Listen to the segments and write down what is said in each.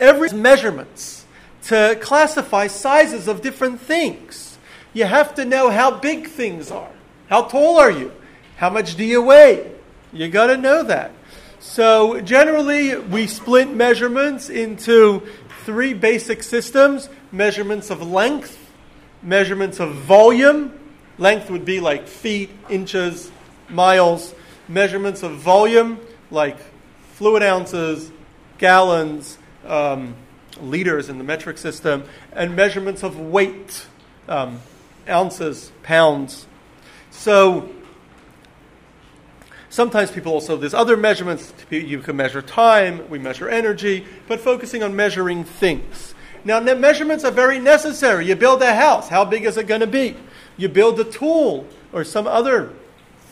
every measurements to classify sizes of different things. You have to know how big things are. How tall are you? How much do you weigh? You got to know that. So, generally, we split measurements into three basic systems measurements of length, measurements of volume. Length would be like feet, inches, miles. Measurements of volume, like fluid ounces, gallons, um, liters in the metric system, and measurements of weight, um, ounces, pounds. So sometimes people also, there's other measurements. You can measure time, we measure energy, but focusing on measuring things. Now, measurements are very necessary. You build a house, how big is it going to be? You build a tool or some other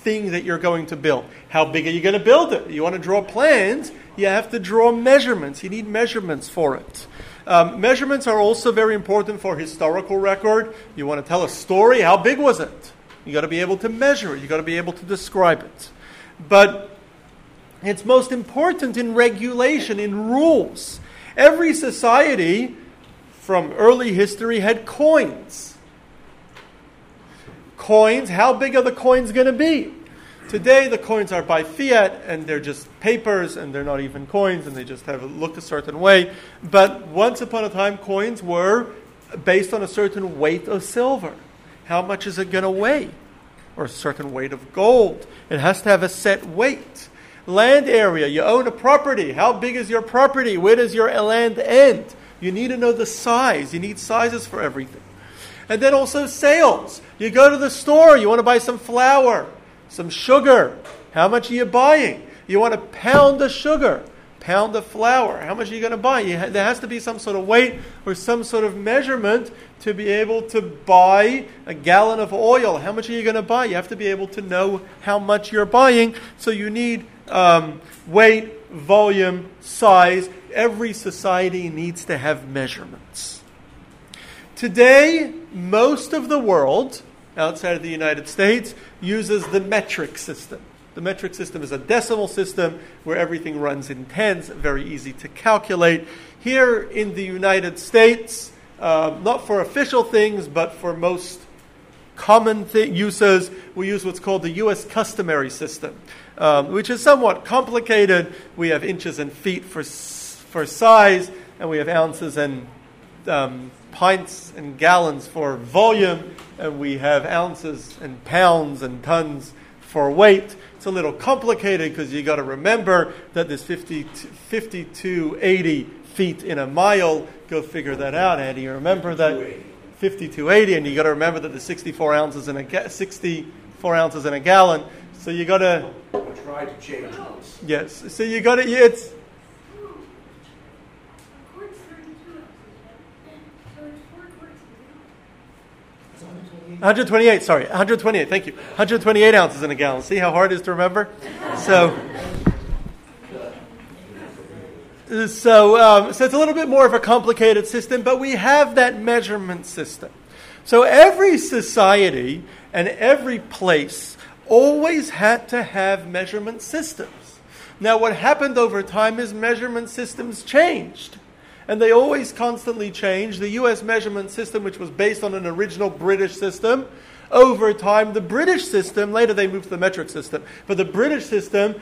thing that you're going to build. How big are you going to build it? You want to draw plans, you have to draw measurements. You need measurements for it. Um, measurements are also very important for historical record. You want to tell a story, how big was it? You got to be able to measure it. You got to be able to describe it. But it's most important in regulation, in rules. Every society from early history had coins. Coins, how big are the coins going to be? Today, the coins are by fiat, and they're just papers, and they're not even coins, and they just have a look a certain way. But once upon a time, coins were based on a certain weight of silver. How much is it going to weigh? Or a certain weight of gold. It has to have a set weight. Land area, you own a property. How big is your property? Where does your land end? You need to know the size. You need sizes for everything. And then also sales. You go to the store, you want to buy some flour some sugar. How much are you buying? You want a pound of sugar, pound of flour. How much are you going to buy? You, there has to be some sort of weight or some sort of measurement to be able to buy a gallon of oil. How much are you going to buy? You have to be able to know how much you're buying. So you need um, weight, volume, size. Every society needs to have measurements. Today, most of the world outside of the United States uses the metric system. The metric system is a decimal system where everything runs in tens, very easy to calculate. Here in the United States, um, not for official things, but for most common th- uses, we use what's called the U.S. customary system, um, which is somewhat complicated. We have inches and feet for, for size, and we have ounces and um, pints and gallons for volume, and we have ounces and pounds and tons for weight. It's a little complicated because you got to remember that there's 50 to 80 feet in a mile. Go figure that out. Do you remember that? 50 to 80, and you got to remember that there's 64 ounces in a ga- 64 ounces in a gallon. So you got to. Try to change. Yes. So you got to. It's 128, sorry, 128, thank you. 128 ounces in a gallon. See how hard it is to remember? So, so, um, so it's a little bit more of a complicated system, but we have that measurement system. So every society and every place always had to have measurement systems. Now, what happened over time is measurement systems changed and they always constantly change. The US measurement system, which was based on an original British system, over time, the British system, later they moved to the metric system, but the British system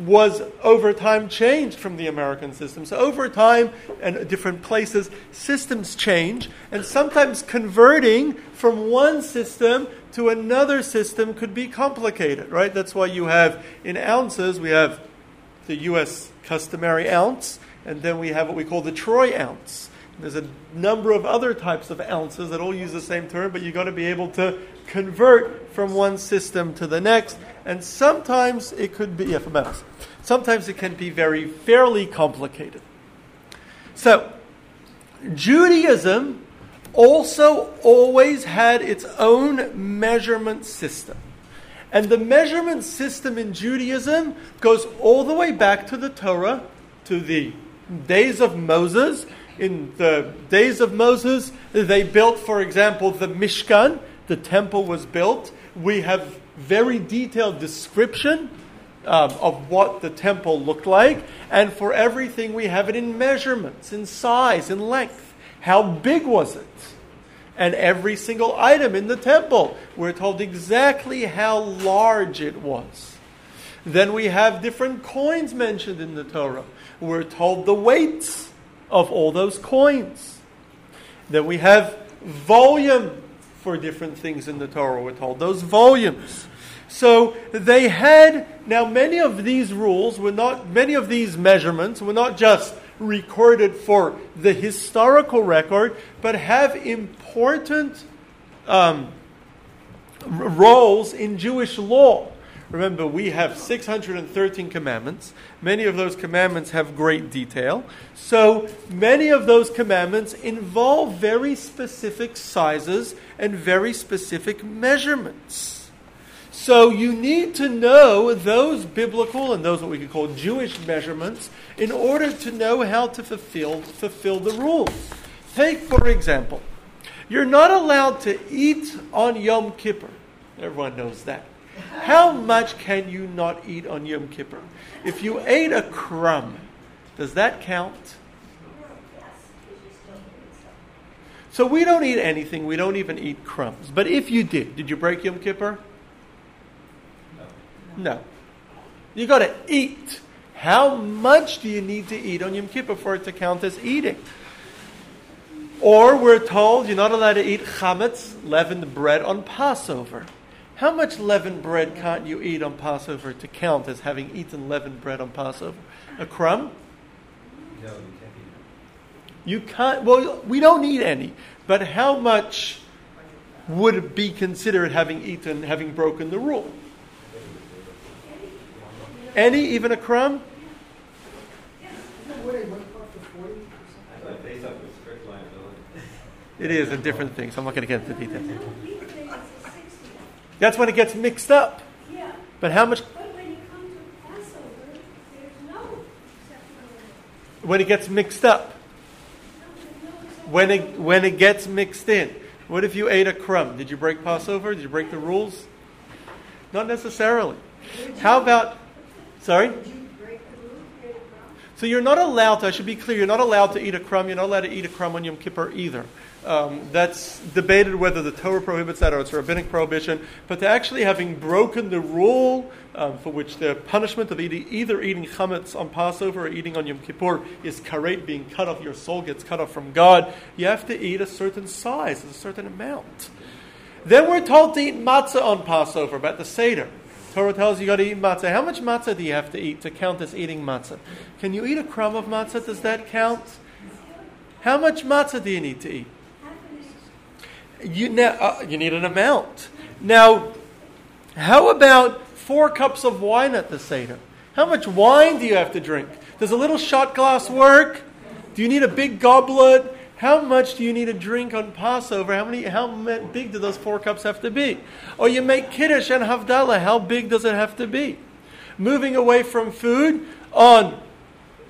was over time changed from the American system. So over time and different places, systems change, and sometimes converting from one system to another system could be complicated, right? That's why you have in ounces, we have the US customary ounce, and then we have what we call the troy ounce. There's a number of other types of ounces that all use the same term, but you've got to be able to convert from one system to the next. And sometimes it could be, yeah, for metals. Sometimes it can be very fairly complicated. So, Judaism also always had its own measurement system. And the measurement system in Judaism goes all the way back to the Torah, to the days of Moses, in the days of Moses, they built, for example, the Mishkan, the temple was built. We have very detailed description um, of what the temple looked like, and for everything we have it in measurements, in size, in length. How big was it? And every single item in the temple, we're told exactly how large it was. Then we have different coins mentioned in the Torah. We're told the weights of all those coins. Then we have volume for different things in the Torah, we're told. Those volumes. So they had, now many of these rules were not, many of these measurements were not just recorded for the historical record, but have important um, roles in Jewish law. Remember, we have 613 commandments. Many of those commandments have great detail. So many of those commandments involve very specific sizes and very specific measurements. So you need to know those biblical and those what we could call Jewish measurements in order to know how to fulfill, fulfill the rules. Take, for example, you're not allowed to eat on Yom Kippur. Everyone knows that. How much can you not eat on Yom Kippur? If you ate a crumb, does that count? So we don't eat anything. We don't even eat crumbs. But if you did, did you break Yom Kippur? No. You got to eat. How much do you need to eat on Yom Kippur for it to count as eating? Or we're told you're not allowed to eat chametz, leavened bread, on Passover. How much leavened bread can't you eat on Passover to count as having eaten leavened bread on Passover? A crumb? No, you can't eat You can't. Well, we don't eat any. But how much would be considered having eaten, having broken the rule? Any, even a crumb? It's like based off of strict liability. It is a different thing, so I'm not going to get into the details. That's when it gets mixed up. Yeah, But how much but when you come to Passover, there's no separate. when it gets mixed up? no When it when it gets mixed in. What if you ate a crumb? Did you break Passover? Did you break the rules? Not necessarily. How about sorry? Did you break the rule? Get it wrong? So you're not allowed to, I should be clear, you're not allowed to eat a crumb. You're not allowed to eat a crumb on Yom Kippur either. Um, that's debated whether the Torah prohibits that or it's a rabbinic prohibition. But to actually having broken the rule um, for which the punishment of eating, either eating chametz on Passover or eating on Yom Kippur is karet, being cut off, your soul gets cut off from God, you have to eat a certain size, a certain amount. Then we're told to eat matzah on Passover, about the Seder. Torah tells you you got to eat matzah. How much matzah do you have to eat to count as eating matzah? Can you eat a crumb of matzah? Does that count? How much matzah do you need to eat? You, now, uh, you need an amount. Now, how about four cups of wine at the Seder? How much wine do you have to drink? Does a little shot glass work? Do you need a big goblet? How much do you need to drink on Passover? How many? How big do those four cups have to be? Or you make kiddush and havdalah. How big does it have to be? Moving away from food on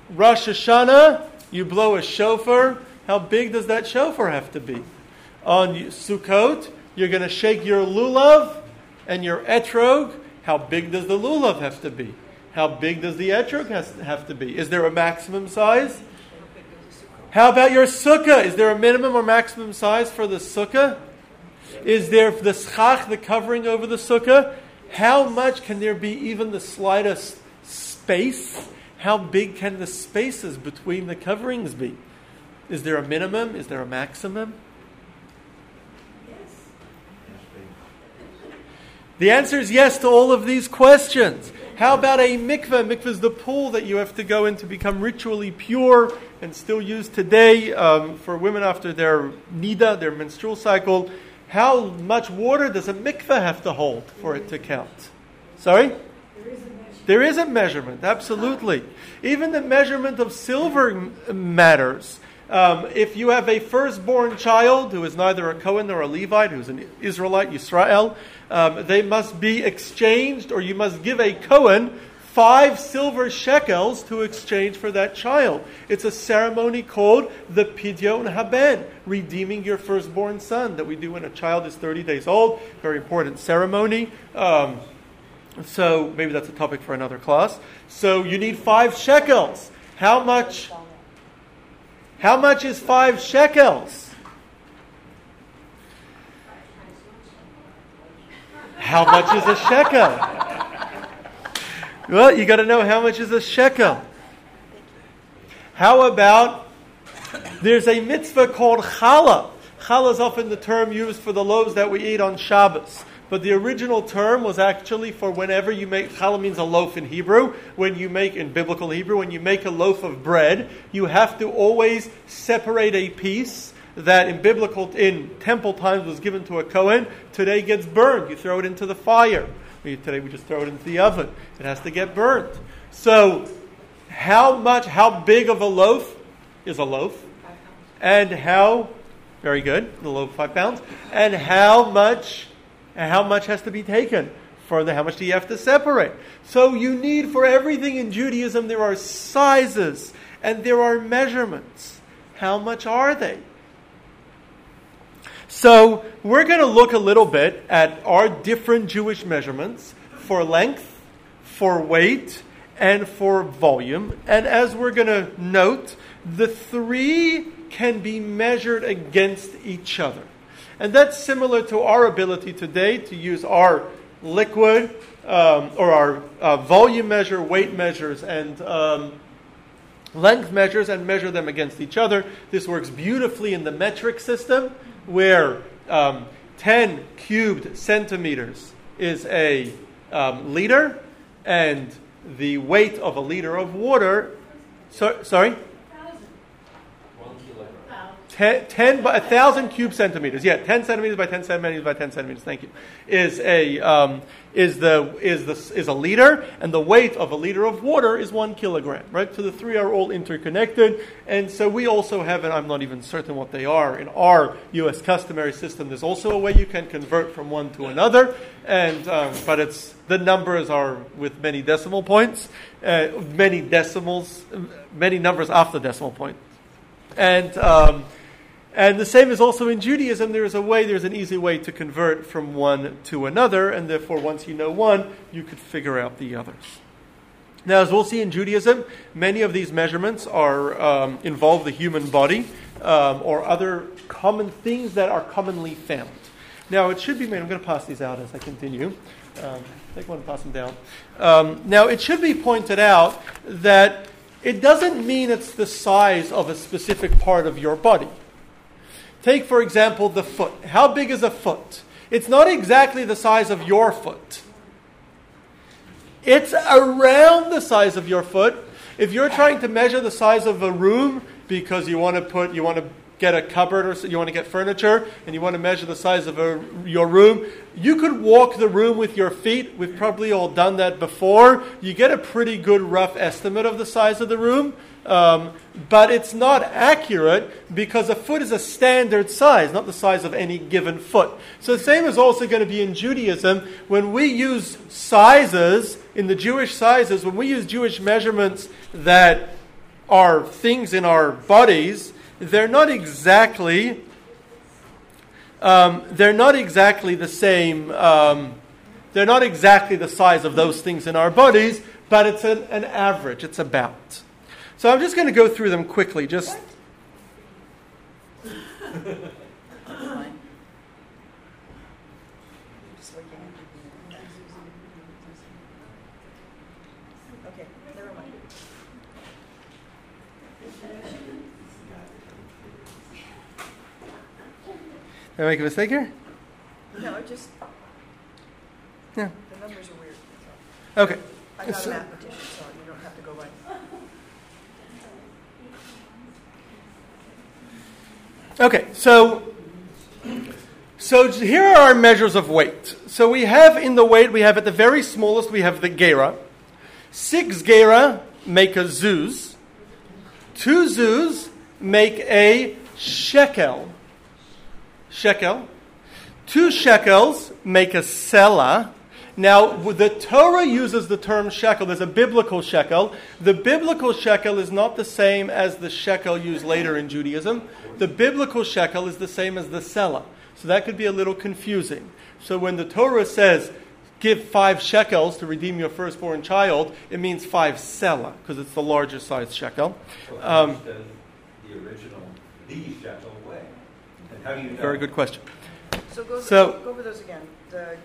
Rosh Hashanah, you blow a shofar. How big does that shofar have to be? On Sukkot, you're going to shake your lulav and your etrog. How big does the lulav have to be? How big does the etrog have to be? Is there a maximum size? How about your sukkah? Is there a minimum or maximum size for the sukkah? Is there the schach, the covering over the sukkah? How much can there be even the slightest space? How big can the spaces between the coverings be? Is there a minimum? Is there a maximum? Yes. The answer is yes to all of these questions. How about a mikveh? Mikveh is the pool that you have to go in to become ritually pure and still used today um, for women after their nida, their menstrual cycle. How much water does a mikveh have to hold for it to count? Sorry? There is a measurement, absolutely. Even the measurement of silver matters. Um, if you have a firstborn child who is neither a Cohen nor a Levite, who's an Israelite, Yisrael, um, they must be exchanged, or you must give a Cohen five silver shekels to exchange for that child. It's a ceremony called the Pidyon Haben, redeeming your firstborn son, that we do when a child is 30 days old. Very important ceremony. Um, So maybe that's a topic for another class. So you need five shekels. How much? How much is five shekels? How much is a shekel? Well, you got to know how much is a shekel. How about there's a mitzvah called challah. Challah is often the term used for the loaves that we eat on Shabbos. But the original term was actually for whenever you make challah means a loaf in Hebrew. When you make in biblical Hebrew, when you make a loaf of bread, you have to always separate a piece that in biblical in temple times was given to a Kohen. Today gets burned. You throw it into the fire. Today we just throw it into the oven. It has to get burnt. So, how much? How big of a loaf is a loaf? And how? Very good. The loaf five pounds. And how much? How much has to be taken? For the how much do you have to separate? So you need for everything in Judaism there are sizes and there are measurements. How much are they? So we're going to look a little bit at our different Jewish measurements for length, for weight, and for volume. And as we're going to note, the three can be measured against each other. And that's similar to our ability today to use our liquid um, or our uh, volume measure, weight measures, and um, length measures and measure them against each other. This works beautifully in the metric system where um, 10 cubed centimeters is a um, liter and the weight of a liter of water. So, sorry? Thousand. 10, 10 by 1,000 cube centimeters. Yeah, 10 centimeters by 10 centimeters by 10 centimeters. Thank you. Is a um, is the is the is a liter, and the weight of a liter of water is one kilogram. Right. So the three are all interconnected, and so we also have, and I'm not even certain what they are in our U.S. customary system. There's also a way you can convert from one to another, and um, but it's the numbers are with many decimal points, uh, many decimals, many numbers after decimal point, and. Um, and the same is also in Judaism. There is a way, there's an easy way to convert from one to another, and therefore, once you know one, you could figure out the others. Now, as we'll see in Judaism, many of these measurements are um, involve the human body um, or other common things that are commonly found. Now, it should be made. I'm going to pass these out as I continue. Um, take one and pass them down. Um, now, it should be pointed out that it doesn't mean it's the size of a specific part of your body. Take, for example, the foot. How big is a foot? It's not exactly the size of your foot. It's around the size of your foot. If you're trying to measure the size of a room because you want to put, you want to get a cupboard or you want to get furniture and you want to measure the size of a, your room, you could walk the room with your feet. We've probably all done that before. You get a pretty good rough estimate of the size of the room. Um, but it's not accurate because a foot is a standard size, not the size of any given foot. So the same is also going to be in Judaism. When we use sizes, in the Jewish sizes, when we use Jewish measurements that are things in our bodies, they're not exactly um, they're not exactly the same. Um, they're not exactly the size of those things in our bodies, but it's an, an average. It's about. So I'm just going to go through them quickly. Just Okay, never mind. did I make a mistake here? No, it just, Yeah. the numbers are weird. that's. Okay. I'm not a So- mathematician, so you don't have to go by. Okay, so so here are our measures of weight. So we have in the weight, we have at the very smallest, we have the gera. Six gera make a zuz. Two zuz make a shekel. Shekel. Two shekels make a selah. Now, the Torah uses the term shekel. There's a biblical shekel. The biblical shekel is not the same as the shekel used later in Judaism. The biblical shekel is the same as the selah. So that could be a little confusing. So when the Torah says give five shekels to redeem your firstborn child, it means five sela, because it's the larger size shekel. So how Um, the original, the shekel weigh? And how do you know? Very good question. So go, So- go over those again. The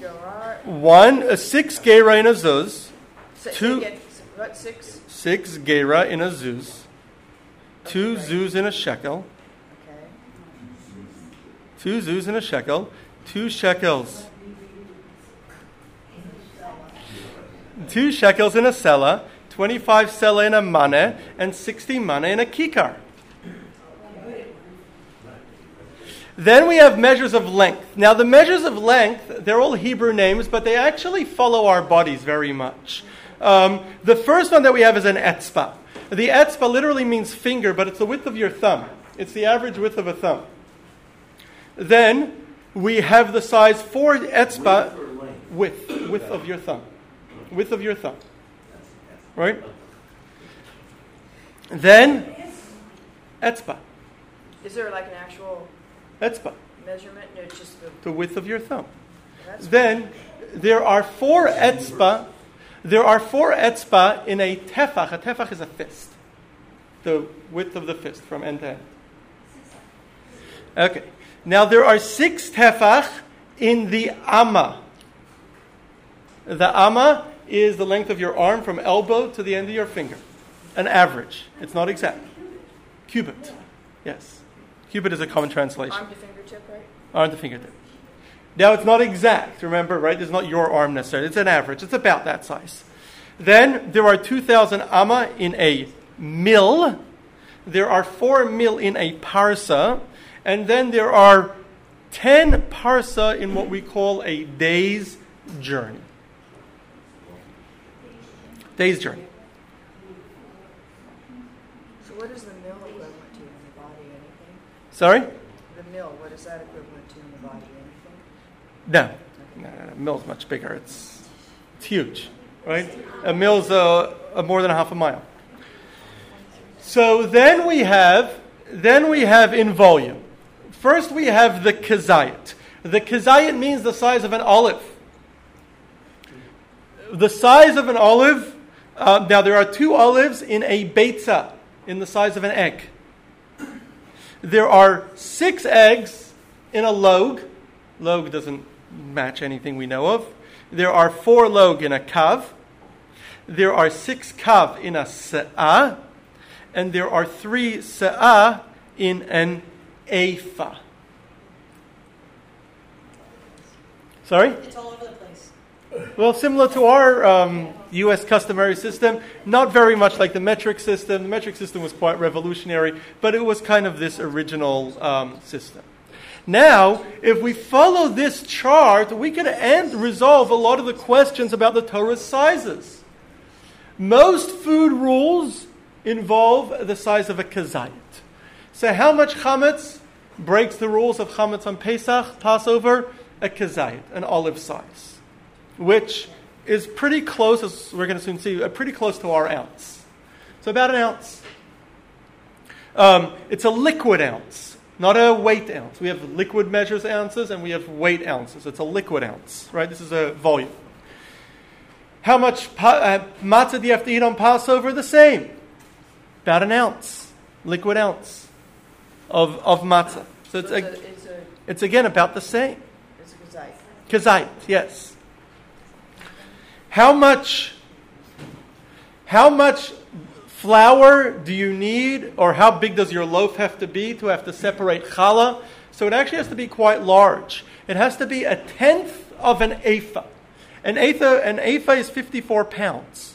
Gerar, One, a six gera in a zuz, Two- again, what, six? six gera in a zuz, two Okay. zuz in a shekel, Okay. two zuz in a shekel, two shekels, two shekels in a sela, 25 sela in a mane, and 60 mane in a kikar. Then we have measures of length. Now, the measures of length, they're all Hebrew names, but they actually follow our bodies very much. Um, the first one that we have is an etzba. The etzba literally means finger, but it's the width of your thumb. It's the average width of a thumb. Then we have the size for etzba Width width, width of your thumb, width of your thumb, right? Then etzba, Is there like an actual etzba, measurement? No, just the, the width of your thumb. that's Then there are four etzba. There are four etzba in a tefach. A tefach is a fist, the width of the fist from end to end. Okay. Now there are six tefach in the amma. The amma is the length of your arm from elbow to the end of your finger, an average. It's not exact. Cubit, yes. Cubit is a common translation. arm to fingertip, right? Arm to fingertip. Now it's not exact, remember, right? It's not your arm necessarily. It's an average. It's about that size. Then there are 2,000 amma in a mil. There are 4 mil in a parsa. And then there are 10 parsa in what we call a day's journey. Day's journey. So what is the mill equivalent to in the body? Anything? Sorry? The mill, what is that equivalent to in the body? Anything? No. No, no, no. Mill's much bigger. It's, it's huge, right? A mill's uh, a more than a half a mile. So then we have, then we have in volume. First we have the kazayit. The kazayit means the size of an olive. The size of an olive. Uh, now there are two olives in a beitza, in the size of an egg. There are six eggs in a log. Log doesn't match anything we know of. There are four log in a kav. There are six kav in a se'ah. And there are three se'ah in an ephah. Sorry? It's all over the place. Well, similar to our um, U.S. customary system, not very much like the metric system. The metric system was quite revolutionary, but it was kind of this original um, system. Now, if we follow this chart, we can end resolve a lot of the questions about the Torah's sizes. Most food rules involve the size of a kazayit. So, how much chametz breaks the rules of chametz on Pesach, Passover? A kazayit, an olive size, which is pretty close, as we're going to soon see, uh, pretty close to our ounce. So, about an ounce. Um, it's a liquid ounce, not a weight ounce. We have liquid measures ounces and we have weight ounces. It's a liquid ounce, right? This is a volume. How much pa- uh, matzah do you have to eat on Passover? The same. About an ounce, liquid ounce of, of matzah. So it's, it's, a, it's, a, it's again about the same. it's a kazait. Kazait, yes. How much how much flour do you need or how big does your loaf have to be to have to separate challah? So it actually has to be quite large. It has to be a tenth of an ephah. An ephah, an ephah is 54 pounds.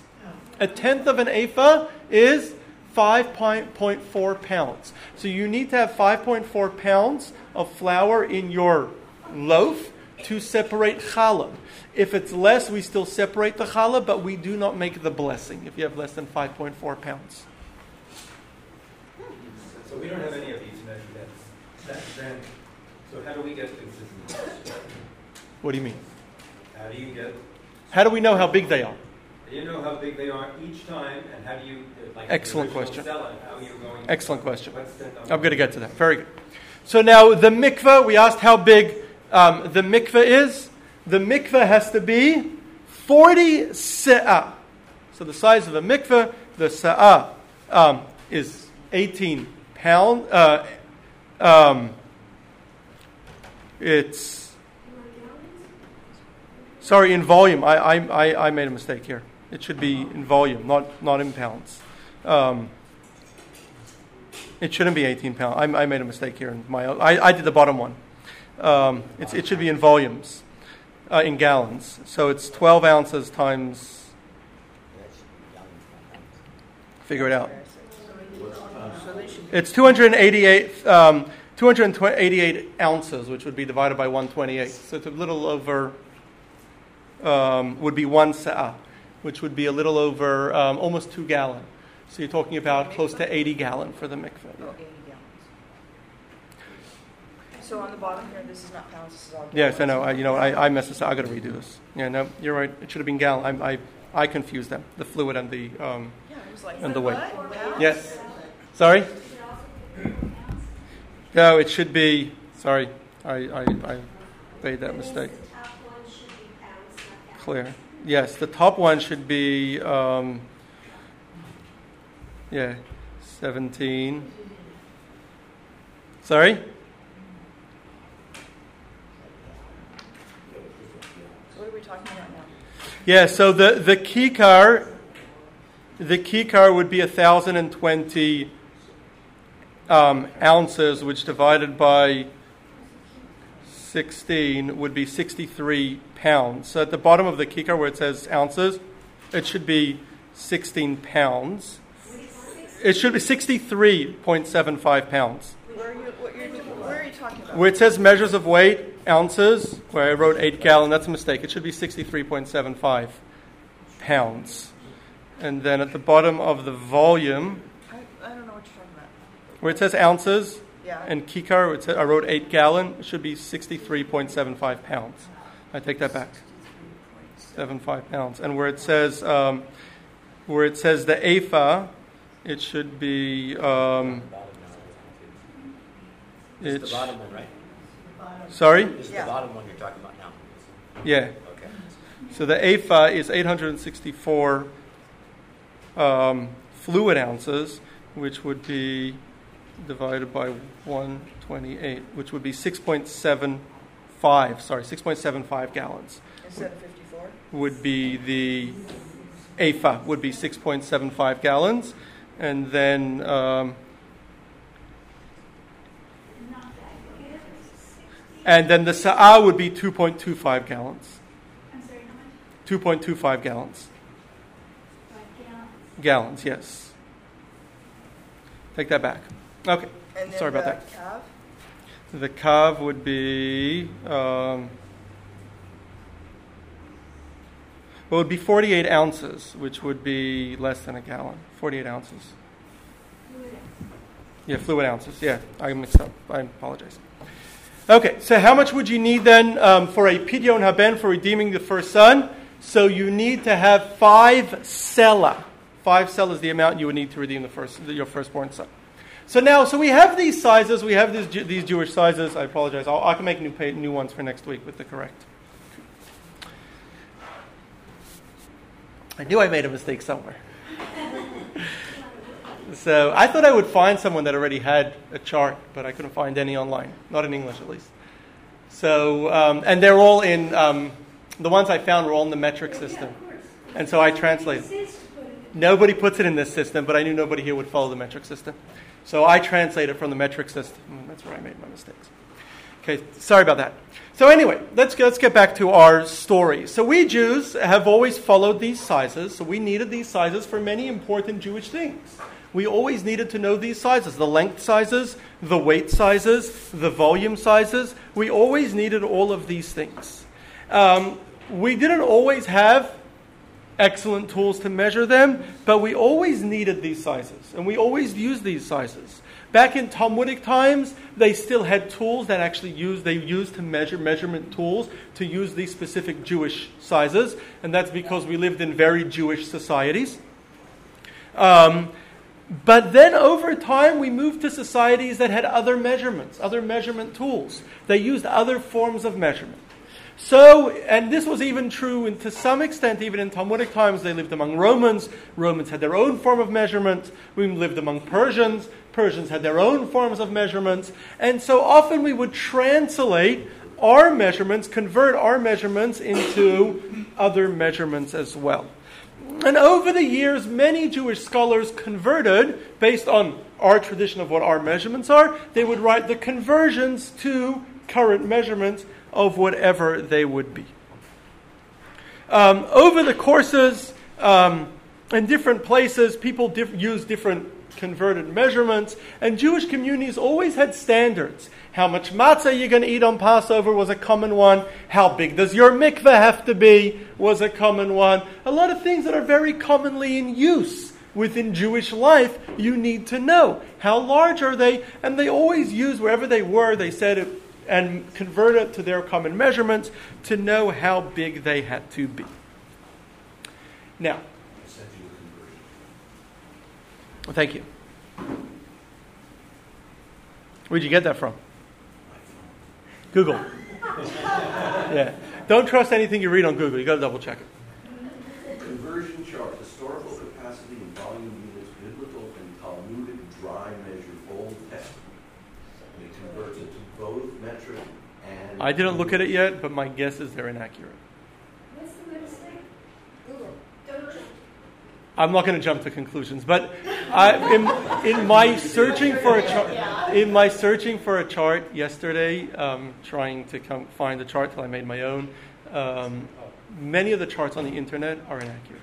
A tenth of an ephah is 5.4 pounds. So you need to have 5.4 pounds of flour in your loaf to separate challah. If it's less, we still separate the challah, but we do not make the blessing if you have less than 5.4 pounds. So we don't have any of these measured at that then. So how do we get consistency? What do you mean? How do you get, How do we know how big they are? you know how big they are each time and how do you, like. Excellent question. Sell it, how are you going? Excellent question. What's the number? I'm going to get to that. Very good. So now the mikveh, we asked how big um, the mikveh is. the mikveh has to be 40 se'ah. So the size of a mikveh, the se'ah um, is 18 pound. Uh, um, it's sorry in volume. I, I, I, made a mistake here. It should be in volume, not not in pounds. Um, it shouldn't be 18 pounds. I, I made a mistake here. In my I, I did the bottom one. Um, it should be in volumes, uh, in gallons. So it's 12 ounces times. Figure it out. It's 288, um, 288 ounces, which would be divided by 128. So it's a little over, um, would be one sa'ah, which would be a little over um, almost two gallon. So you're talking about close to 80 gallon for the mikveh. 80 gallons. So on the bottom here, this is not pounds, this is all. Yes, I know. I, you know, I, I messed this up. I got to redo this. Yeah, no, you're right. It should have been gallon. I, I, I confused them, the fluid and the. Um, Yeah, it was like. And the weight. Yes. Sorry. No, it should be. Sorry, I, I, I made that mistake. The top one should be pounds, not gallons. Clear. Yes, the top one should be. Um, yeah, seventeen. Sorry. So what are we talking about now? Yeah, so the, the kikar, the kikar would be 1,020 um, ounces, which divided by 16 would be 63 pounds. So at the bottom of the kikar where it says ounces, it should be 16 pounds. It should be 63.75 pounds. Talking about? Where it says measures of weight, ounces, where I wrote 8 gallon, that's a mistake. It should be 63.75 pounds. And then at the bottom of the volume, I, I don't know what you're talking about. where it says ounces Yeah. and kikar, where it says, I wrote 8 gallon, it should be 63.75 pounds. I take that back. 75 pounds. And where it says, um, where it says the ephah, it should be, um, It's it the bottom one, right? sorry? This is Yeah. the bottom one you're talking about now. Yeah. Okay. So the ephah is 864 um, fluid ounces, which would be divided by 128, which would be 6.75, sorry, 6.75 gallons Instead of 54? would be the ephah, would be 6.75 gallons. And then, um, and then the Sa'ah would be 2.25 gallons. I'm sorry, how much? 2.25 gallons. Five gallons. Gallons, yes. Take that back. Okay. And then Sorry about the that. Calf? The kav would be, um, well, it would be 48 ounces, which would be less than a gallon. 48 ounces. Yeah, fluid ounces. Yeah, I mixed up. I apologize. Okay, so how much would you need then um, for a pidyon haben for redeeming the first son? So you need to have five sela. Five sela is the amount you would need to redeem the first, your firstborn son. So now, so we have these sizes. We have these, these Jewish sizes. I apologize. I'll, I can make new, pa- new ones for next week with the correct. I knew I made a mistake somewhere. So I thought I would find someone that already had a chart, but I couldn't find any online, not in English at least. So, um, and they're all in, um, the ones I found were all in the metric system. And so I translated. Insist to put it in. Nobody puts it in this system, but I knew nobody here would follow the metric system. So I translate it from the metric system. That's where I made my mistakes. Okay, sorry about that. So anyway, let's let's get back to our story. So we Jews have always followed these sizes. So we needed these sizes for many important Jewish things. We always needed to know these sizes, the length sizes, the weight sizes, the volume sizes. We always needed all of these things. Um, we didn't always have excellent tools to measure them, but we always needed these sizes, and we always used these sizes. Back in Talmudic times, they still had tools that actually used they used to measure measurement tools to use these specific Jewish sizes, and that's because we lived in very Jewish societies. Um, but then over time, we moved to societies that had other measurements, other measurement tools. They used other forms of measurement. So, and this was even true and to some extent, even in Talmudic times, they lived among Romans. Romans had their own form of measurement. We lived among Persians. Persians had their own forms of measurements. And so often we would translate our measurements, convert our measurements into other measurements as well. And over the years, many Jewish scholars converted based on our tradition of what our measurements are. They would write the conversions to current measurements of whatever they would be. Um, over the courses, um, in different places, people diff- use different converted measurements, and Jewish communities always had standards. How much matzah you're going to eat on Passover was a common one. How big does your mikveh have to be was a common one. A lot of things that are very commonly in use within Jewish life, you need to know. How large are they? And they always use wherever they were, they said it and convert it to their common measurements to know how big they had to be. Now, I sent you a conversion. Well, thank you. Where'd you get that from? Google. yeah. Don't trust anything you read on Google. You got to double check it. Conversion chart, historical capacity and volume units, biblical and Talmudic dry measure, Old Testament. It it to both metric and. I didn't look at it yet, but my guess is they're inaccurate. What's the website? Google. Don't jump. I'm not going to jump to conclusions, but I, in, in my searching for a chart, in my searching for a chart yesterday, um, trying to come, find a chart till I made my own, um, many of the charts on the internet are inaccurate.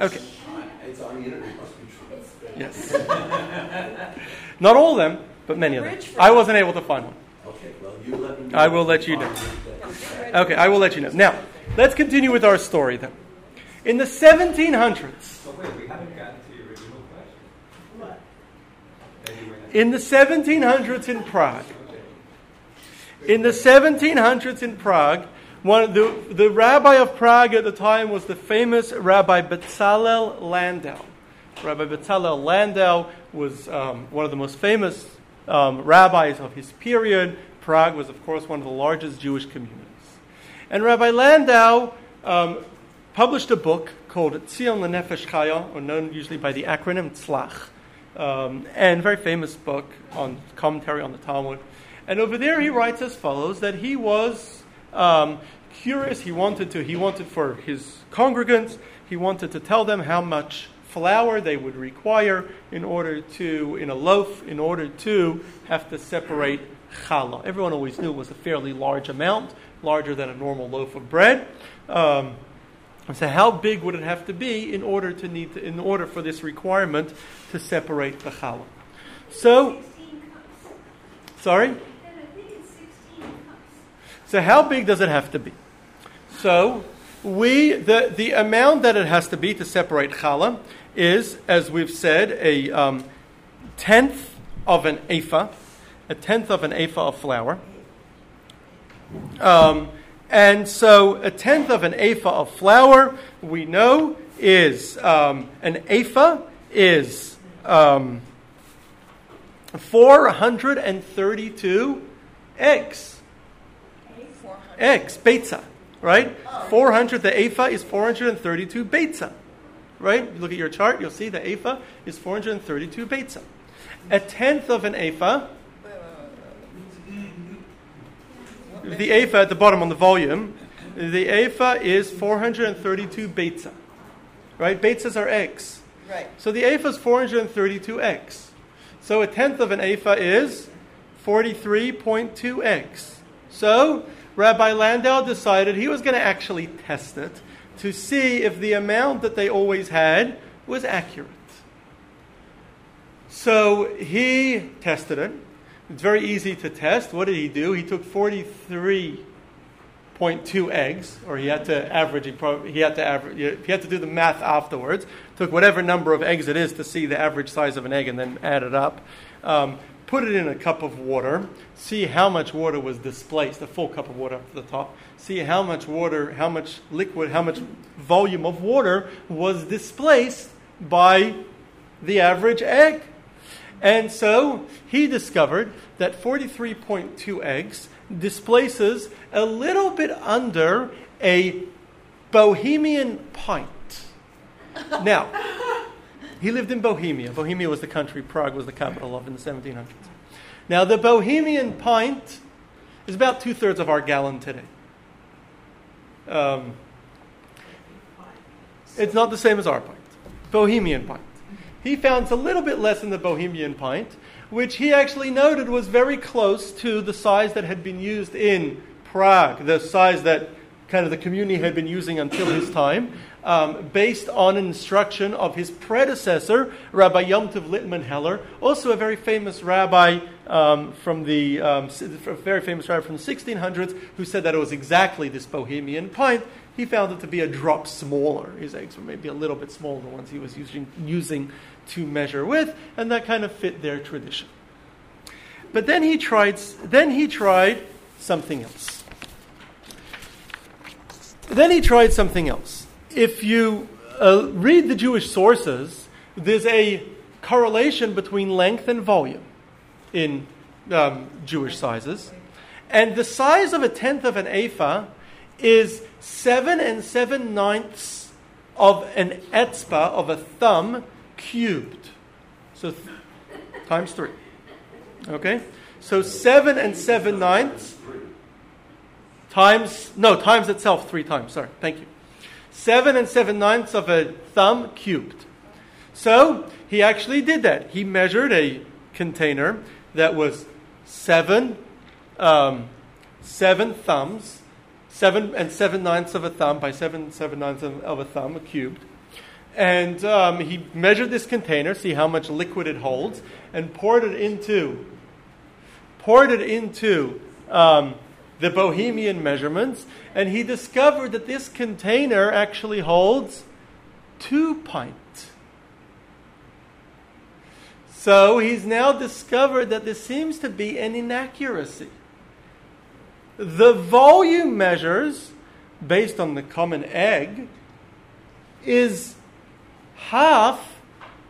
Okay, It's on the internet, must be true. yes. Not all of them, but many of them. I wasn't able to find one. Okay, well, you let me know. I will let you know. Okay, I will let you know. Now, let's continue with our story then. In the 1700s, So wait, we haven't gotten to your original question. What? Maybe we're not- in the 1700s in Prague, In the 1700s in Prague, one, the, the rabbi of Prague at the time was the famous Rabbi Bezalel Landau. Rabbi Bezalel Landau was um, one of the most famous um, rabbis of his period. Prague was, of course, one of the largest Jewish communities. And Rabbi Landau um, published a book called Tzion Lenefesh Chaya, or known usually by the acronym Tzlach, um, and very famous book on commentary on the Talmud. And over there, he writes as follows: that he was um, curious. He wanted to. He wanted for his congregants. He wanted to tell them how much flour they would require in order to, in a loaf, in order to have to separate challah. Everyone always knew it was a fairly large amount, larger than a normal loaf of bread. Um, so, how big would it have to be in order to need to, in order for this requirement to separate the challah? So, sorry. Then I think it's 16 cups. So, how big does it have to be? So, we the the amount that it has to be to separate challah is, as we've said, a um, tenth of an ephah, a tenth of an ephah of flour. Um, and so, a tenth of an ephah of flour, we know, is um, an ephah is um, 432 eggs. Eggs, betza, right? 400, the ephah is 432 betza, right? You look at your chart, you'll see the ephah is 432 betza. A tenth of an ephah, the ephah at the bottom on the volume, the ephah is 432 betza, right? Betzas are eggs. Right. So the ephah is 432 eggs. So a tenth of an ephah is 43.2 eggs. So Rabbi Landau decided he was going to actually test it to see if the amount that they always had was accurate. So he tested it. It's very easy to test. What did he do? He took 43.2 eggs, or he had to average. He, had to average. He had to do the math afterwards. Took whatever number of eggs it is to see the average size of an egg, and then add it up. Um, put it in a cup of water. See how much water was displaced. A full cup of water up to the top. See how much water, how much liquid, how much volume of water was displaced by the average egg. And so he discovered that 43.2 eggs displaces a little bit under a Bohemian pint. Now, he lived in Bohemia. Bohemia was the country Prague was the capital of in the 1700s. Now, the Bohemian pint is about two thirds of our gallon today. Um, it's not the same as our pint. Bohemian pint. He found a little bit less than the Bohemian pint, which he actually noted was very close to the size that had been used in Prague, the size that kind of the community had been using until his time, um, based on instruction of his predecessor, Rabbi Yom Tov Lipmann Heller, also a very famous rabbi um, from the um, very famous rabbi from the 1600s, who said that it was exactly this Bohemian pint. He found it to be a drop smaller. His eggs were maybe a little bit smaller than the ones he was using, using to measure with, and that kind of fit their tradition. But then he tried, then he tried something else. Then he tried something else. If you uh, read the Jewish sources, there's a correlation between length and volume in um, Jewish sizes. And the size of a tenth of an ephah is seven and seven ninths of an etzba, of a thumb, cubed. So th- times three. Okay? So seven and seven ninths times, no, times itself three times. Sorry, thank you. Seven and seven ninths of a thumb cubed. So he actually did that. He measured a container that was seven, um, seven thumbs, seven and seven ninths of a thumb by seven seven ninths of, a thumb, cubed. And um, he measured this container, see how much liquid it holds, and poured it into poured it into um, the Bohemian measurements, and he discovered that this container actually holds two pints. So he's now discovered that there seems to be an inaccuracy. The volume measures, based on the common egg, is half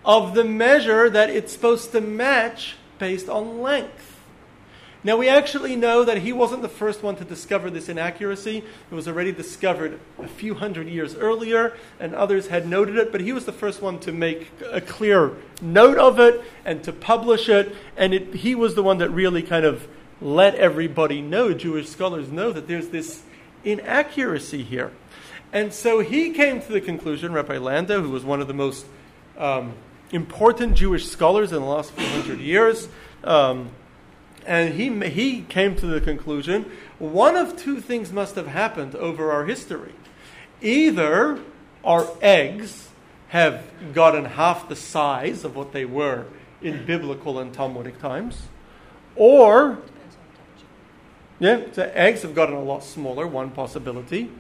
of the measure that it's supposed to match based on length. Now, we actually know that he wasn't the first one to discover this inaccuracy. It was already discovered a few hundred years earlier, and others had noted it, but he was the first one to make a clear note of it and to publish it, and it, he was the one that really kind of let everybody know, Jewish scholars know, that there's this inaccuracy here. And so he came to the conclusion, Rabbi Landau, who was one of the most um, important Jewish scholars in the last few hundred years, um, and he, he came to the conclusion one of two things must have happened over our history. Either our eggs have gotten half the size of what they were in biblical and Talmudic times, or yeah, the eggs have gotten a lot smaller, one possibility,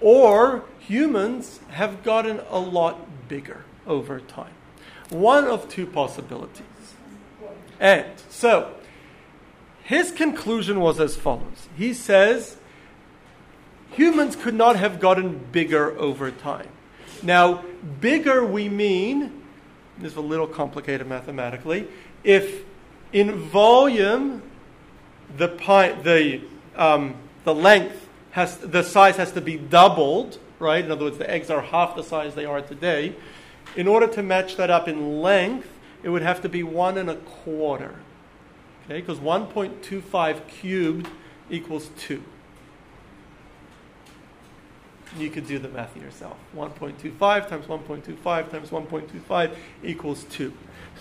or humans have gotten a lot bigger over time. One of two possibilities. And so, his conclusion was as follows He says, humans could not have gotten bigger over time. Now, bigger we mean, this is a little complicated mathematically, if in volume the, pi- the, um, the length has, the size has to be doubled, right? In other words, the eggs are half the size they are today. In order to match that up in length, it would have to be one and a quarter. Okay, because 1.25 cubed equals 2. You could do the math yourself. 1.25 times 1.25 times 1.25 equals 2.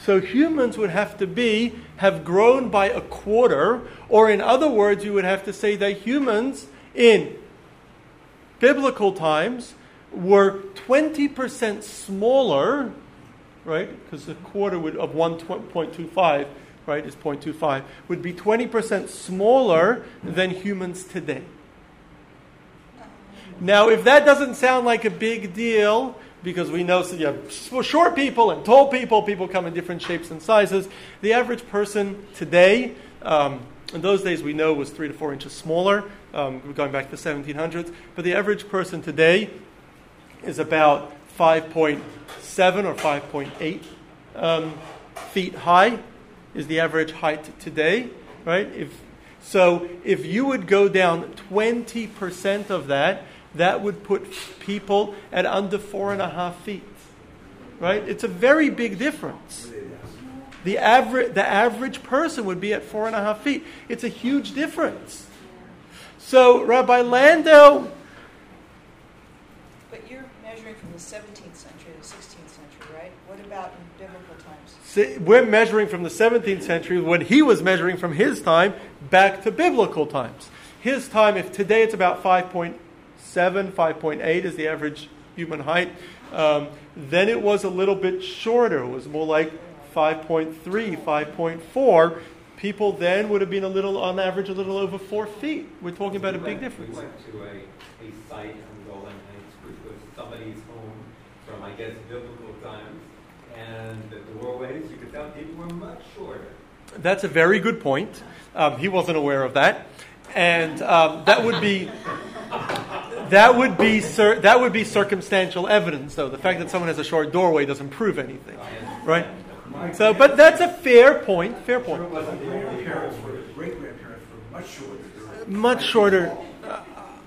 So humans would have to be, have grown by a quarter, or in other words, you would have to say that humans in biblical times were 20% smaller, right? Because the quarter would, of 1.25 right, is 0.25, would be 20% smaller than humans today. Now, if that doesn't sound like a big deal, because we know so you have short people and tall people, people come in different shapes and sizes, the average person today, um, in those days we know was three to four inches smaller, um, going back to the 1700s, but the average person today is about 5.7 or 5.8 um, feet high. is the average height today, right? If so, if you would go down 20% of that, that would put people at under four and a half feet, right? It's a very big difference. The average, the average person would be at four and a half feet. It's a huge difference. So Rabbi Landau But you're measuring from the 17th century to the 16th century, right? What about in biblical times? See, we're measuring from the 17th century when he was measuring from his time back to biblical times. His time, if today it's about 5.7, 5.8 is the average human height, um, then it was a little bit shorter. It was more like 5.3, 5.4. People then would have been a little, on average, a little over four feet. We're talking about a We big difference. We went to a, a site on Golan Heights, which was somebody's home from, I guess, biblical times. And the doorways, you could tell people were much shorter. That's a very good point. Um, he wasn't aware of that, and um, that would be that would be cir- that would be circumstantial evidence, though. The fact that someone has a short doorway doesn't prove anything, right? So, but that's a fair point. Fair point. Grandparents were, grandparents were much shorter. Much shorter. Uh,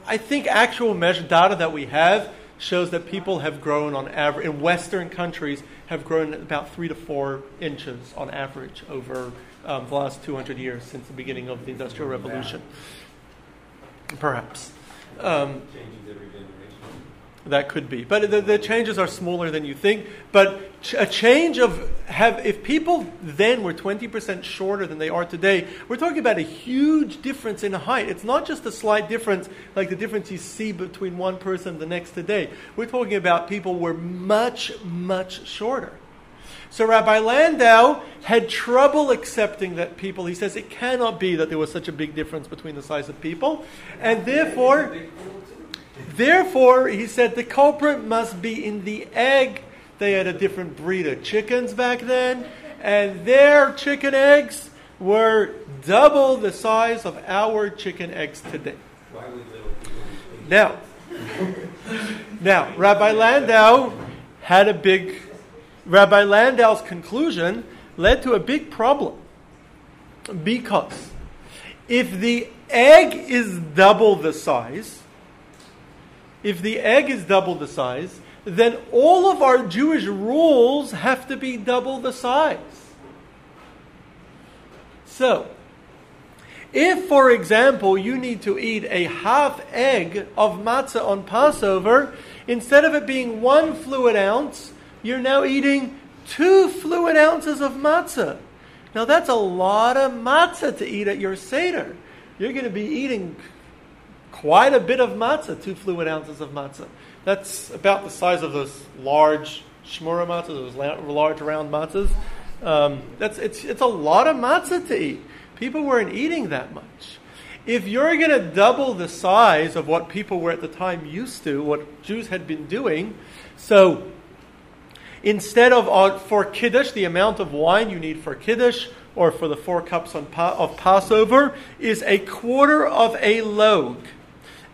I think actual measure data that we have shows that people have grown on average in Western countries have grown about three to four inches on average over um, the last 200 years since the beginning of the Industrial Revolution. Perhaps. Um, that could be, but the, the changes are smaller than you think. But ch- a change of have if people then were twenty percent shorter than they are today, we're talking about a huge difference in height. It's not just a slight difference like the difference you see between one person and the next today. We're talking about people were much much shorter. So Rabbi Landau had trouble accepting that people. He says it cannot be that there was such a big difference between the size of people, and therefore. Therefore, he said the culprit must be in the egg. They had a different breed of chickens back then, and their chicken eggs were double the size of our chicken eggs today. Now, now, Rabbi Landau had a big. Rabbi Landau's conclusion led to a big problem because if the egg is double the size, if the egg is double the size, then all of our Jewish rules have to be double the size. So, if, for example, you need to eat a half egg of matzah on Passover, instead of it being one fluid ounce, you're now eating two fluid ounces of matzah. Now, that's a lot of matzah to eat at your Seder. You're going to be eating quite a bit of matzah, two fluid ounces of matzah. That's about the size of those large shmura matzahs, those large round matzahs. Um, that's, it's, it's a lot of matzah to eat. People weren't eating that much. If you're going to double the size of what people were at the time used to, what Jews had been doing, so instead of uh, for Kiddush, the amount of wine you need for Kiddush or for the four cups on pa- of Passover is a quarter of a log.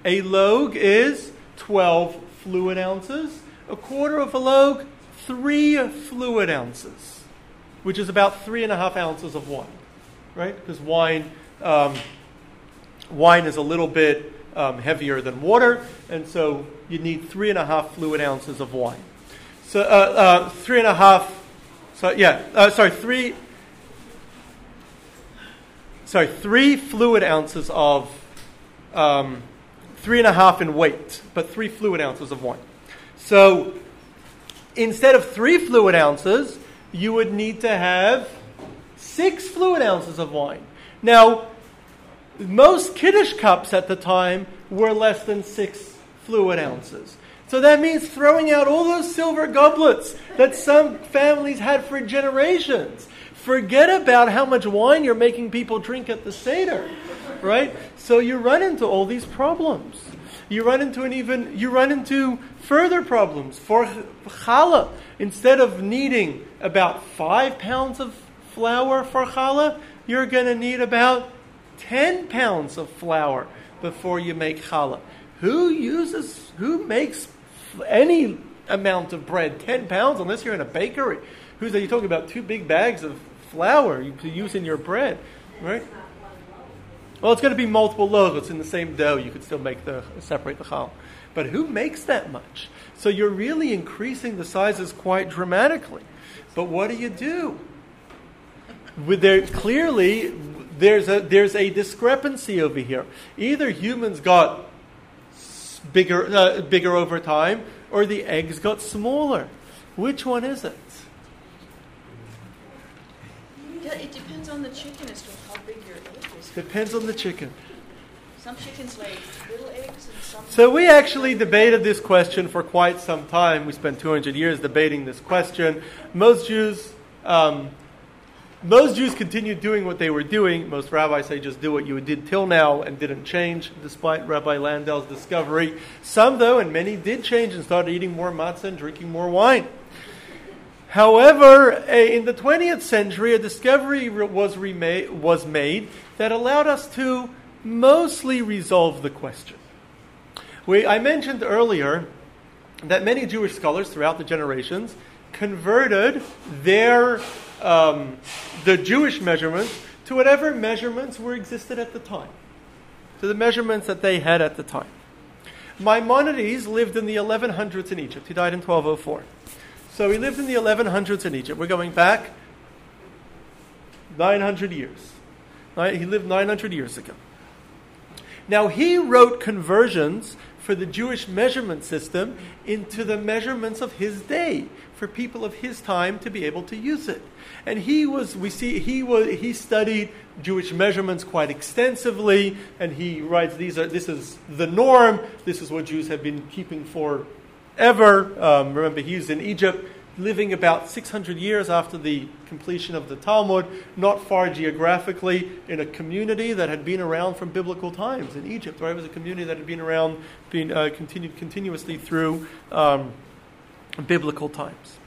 A log is 12 fluid ounces. A quarter of a log, three fluid ounces, which is about three and a half ounces of wine, right? Because wine, um, wine is a little bit um, heavier than water, and so you need three and a half fluid ounces of wine. So uh, uh, three and a half. So yeah, uh, sorry, three. Sorry, three fluid ounces of. Um, three and a half in weight, but three fluid ounces of wine. So instead of three fluid ounces, you would need to have six fluid ounces of wine. Now, most Kiddush cups at the time were less than six fluid ounces. So that means throwing out all those silver goblets that some families had for generations. Forget about how much wine you're making people drink at the Seder, right? So you run into all these problems. You run into an even you run into further problems for challah. Instead of needing about five pounds of flour for challah, you're going to need about ten pounds of flour before you make challah. Who uses who makes any amount of bread ten pounds unless you're in a bakery? Who's are You're talking about? Two big bags of flour could use in your bread, right? Well, it's going to be multiple loaves. It's in the same dough. You could still make the separate the chal. But who makes that much? So you're really increasing the sizes quite dramatically. But what do you do? With there clearly there's a there's a discrepancy over here. Either humans got bigger uh, bigger over time, or the eggs got smaller. Which one is it? Yeah, it depends on the chicken as to how big your egg is. Depends on the chicken. Some chickens lay little eggs and some. So we actually debated this question for quite some time. We spent 200 years debating this question. Most Jews, um, most Jews continued doing what they were doing. Most rabbis say just do what you did till now and didn't change, despite Rabbi Landau's discovery. Some, though, and many did change and started eating more matzah and drinking more wine. However, a- in the 20th century, a discovery was, was made that allowed us to mostly resolve the question. We, I mentioned earlier that many Jewish scholars throughout the generations converted their um, the Jewish measurements to whatever measurements were existed at the time, to the measurements that they had at the time. Maimonides lived in the 1100s in Egypt. He died in 1204. So he lived in the 1100s in Egypt. We're going back 900 years. He lived 900 years ago. Now, he wrote conversions for the Jewish measurement system into the measurements of his day for people of his time to be able to use it. And he was, we see, he was, he studied Jewish measurements quite extensively, and he writes, these are, this is the norm, this is what Jews have been keeping forever. Um, remember, he's in Egypt, living about 600 years after the completion of the Talmud, not far geographically, in a community that had been around from biblical times in Egypt. Right? It was a community that had been around, been uh, continued continuously through um, biblical times.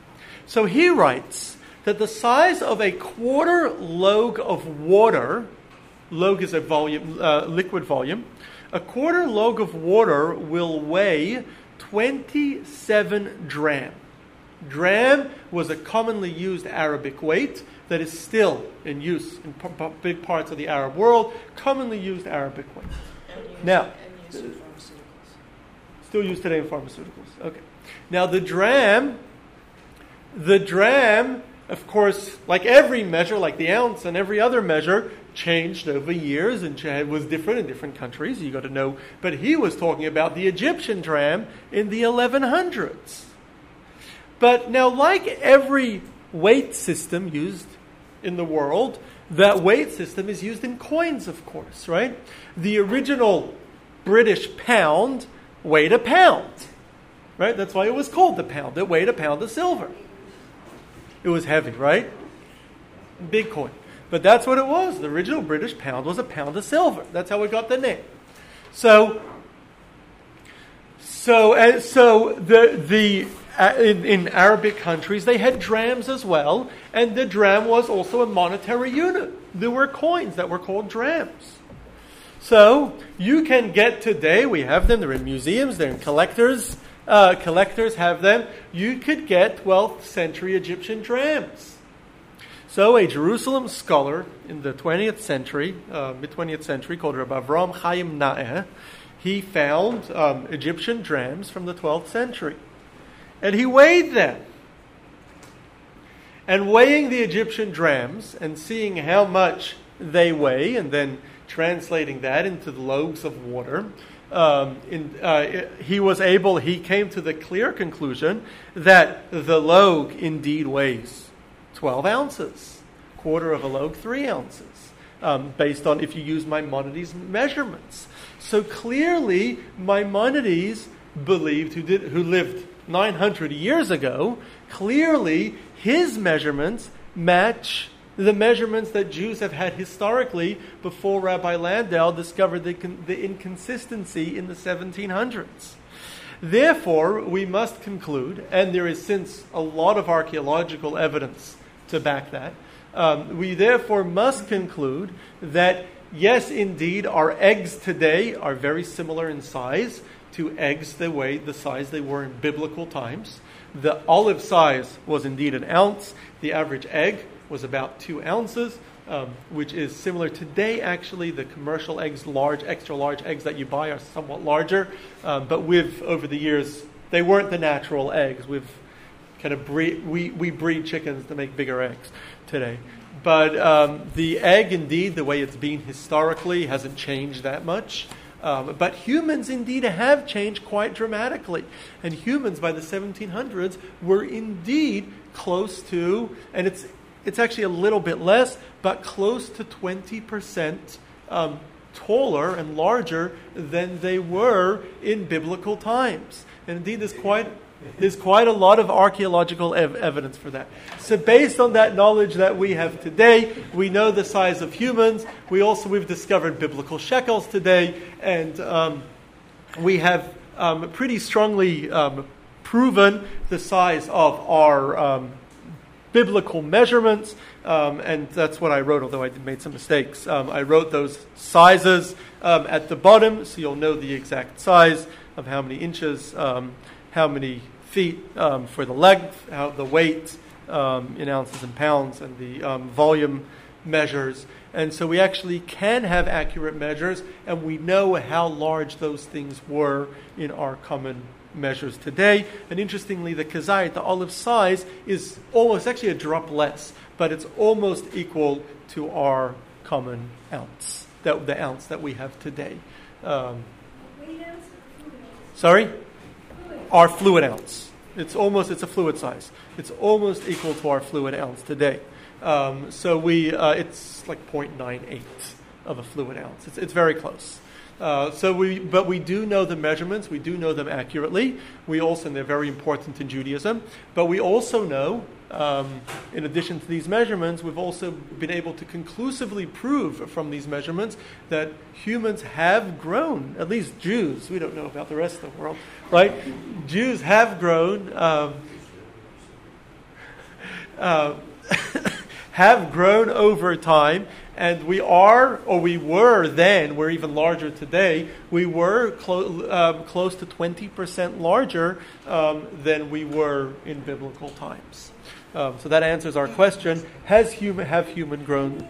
So he writes that the size of a quarter log of water, log is a volume, uh, liquid volume, a quarter log of water will weigh 27 dram. Dram was a commonly used Arabic weight that is still in use in p- p- big parts of the Arab world, commonly used Arabic weight. And used, Now- and used. Still used today in pharmaceuticals. Okay. Now the dram, the dram, of course, like every measure, like the ounce and every other measure, changed over years and was different in different countries. You got to know. But he was talking about the Egyptian dram in the 1100s. But now, like every weight system used in the world, that weight system is used in coins, of course, right? The original British pound weighed a pound, right? That's why it was called the pound. It weighed a pound of silver. It was heavy, right? Big coin. But that's what it was. The original British pound was a pound of silver. That's how we got the name. So, so, uh, so the the in, in Arabic countries they had drams as well, and the dram was also a monetary unit. There were coins that were called drams. So you can get today. We have them. They're in museums. They're in collectors. Uh, collectors have them. You could get 12th century Egyptian drams. So a Jerusalem scholar in the 20th century, uh, mid 20th century, called Rabbi Avram Chaim Naeh, he found um, Egyptian drams from the 12th century, and he weighed them. And weighing the Egyptian drams and seeing how much they weigh, and then translating that into the loaves of water, um, in, uh, he was able, he came to the clear conclusion that the log indeed weighs 12 ounces, quarter of a log, three ounces, um, based on if you use Maimonides' measurements. So clearly, Maimonides believed, who, did, who lived 900 years ago, clearly his measurements match the measurements that Jews have had historically before Rabbi Landau discovered the, the inconsistency in the 1700s. Therefore, we must conclude, and there is since a lot of archaeological evidence to back that, um, we therefore must conclude that yes, indeed, our eggs today are very similar in size to eggs the way the size they were in biblical times. The olive size was indeed an ounce. The average egg was about two ounces, um, which is similar today. Actually, the commercial eggs, large, extra large eggs that you buy, are somewhat larger, um, but we've over the years they weren't the natural eggs. We've kind of breed, we, we breed chickens to make bigger eggs today. But um, the egg, indeed, the way it's been historically, hasn't changed that much. Um, but humans indeed have changed quite dramatically. And humans by the 1700s were indeed close to, and it's, it's actually a little bit less, but close to 20% um, taller and larger than they were in biblical times. And indeed, there's quite, there's quite a lot of archaeological ev- evidence for that. So, based on that knowledge that we have today, we know the size of humans. We also we've discovered biblical shekels today, and um, we have um, pretty strongly um, proven the size of our um, biblical measurements. Um, and that's what I wrote, although I made some mistakes. Um, I wrote those sizes at the bottom, so you'll know the exact size of how many inches, how many feet um, for the length, how the weight um, in ounces and pounds, and the um, volume measures. And so we actually can have accurate measures, and we know how large those things were in our common measures today. And interestingly, the kazayit, the olive size, is almost actually a drop less, but it's almost equal to our common ounce, that, the ounce that we have today. Um, Weight ounce or fluid ounce? sorry? Our fluid ounce. It's almost it's a fluid size. It's almost equal to our fluid ounce today. Um, so we uh, it's like 0.98 of a fluid ounce. It's, it's very close. Uh, so we, but we do know the measurements. We do know them accurately. We also, and they're very important in Judaism. But we also know, um, in addition to these measurements, we've also been able to conclusively prove from these measurements that humans have grown. At least Jews. We don't know about the rest of the world, right? Jews have grown. Um, uh, have grown over time, and we are, or we were then, we're even larger today, we were clo- um, close to 20% larger um, than we were in biblical times. Um, so that answers our question Has human, have human grown